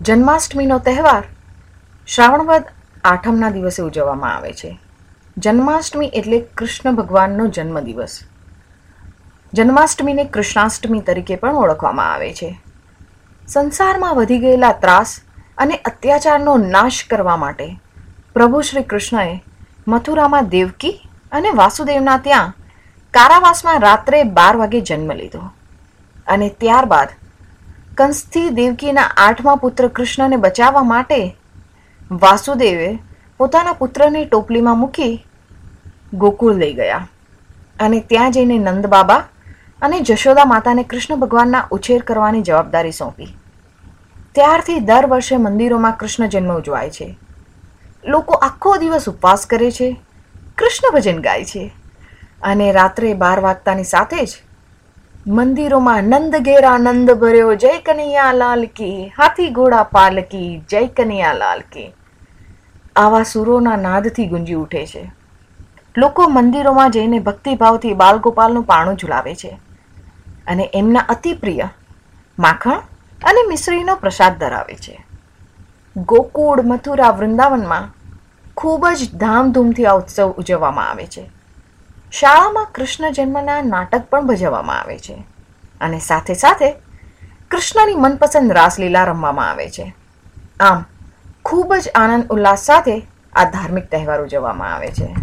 જન્માષ્ટમીનો તહેવાર શ્રાવણવદ આઠમના દિવસે ઉજવવામાં આવે છે. જન્માષ્ટમી એટલે કૃષ્ણ ભગવાનનો જન્મદિવસ. જન્માષ્ટમીને કૃષ્ણાષ્ટમી તરીકે પણ ઓળખવામાં આવે છે. સંસારમાં વધી ગયેલા ત્રાસ અને અત્યાચારનો નાશ કરવા માટે પ્રભુ શ્રી કૃષ્ણએ મથુરામાં દેવકી અને વાસુદેવના ત્યાં કારાવાસમાં રાત્રે બાર વાગે જન્મ લીધો અને ત્યારબાદ કંસથી દેવકીના આઠમા પુત્ર કૃષ્ણને બચાવવા માટે વાસુદેવે પોતાના પુત્રને ટોપલીમાં મૂકી ગોકુળ લઈ ગયા. અને ત્યાં જઈને નંદબાબા અને જશોદા માતાને કૃષ્ણ ભગવાનના ઉછેર કરવાની જવાબદારી સોંપી. ત્યારથી દર વર્ષે મંદિરોમાં કૃષ્ણ જન્મ ઉજવાય છે. લોકો આખો દિવસ ઉપવાસ કરે છે. કૃષ્ણ ભજન ગાય છે. અને રાત્રે બાર વાગતાની સાથે જ મંદિરોમાં નંદ ઘેરા નંદ ભર્યો. જય કનૈયા લાલ કી. હાથી ઘોડા પાલકી જય કનૈયા લાલ કી. આવા સુરોના નાદથી ગુંજી ઉઠે છે. લોકો મંદિરોમાં જઈને ભક્તિભાવથી બાલગોપાલનું પાણું ઝુલાવે છે. અને એમના અતિ પ્રિય માખણ અને મિશ્રીનો પ્રસાદ ધરાવે છે. ગોકુળ મથુરા વૃંદાવનમાં ખૂબ જ ધામધૂમથી આ ઉત્સવ ઉજવવામાં આવે છે. શાળામાં કૃષ્ણ જન્મના નાટક પણ ભજવવામાં આવે છે. અને સાથે સાથે કૃષ્ણની મનપસંદ રાસલીલા રમવામાં આવે છે. આમ ખૂબ જ આનંદ ઉલ્લાસ સાથે આ ધાર્મિક તહેવાર ઉજવવામાં આવે છે.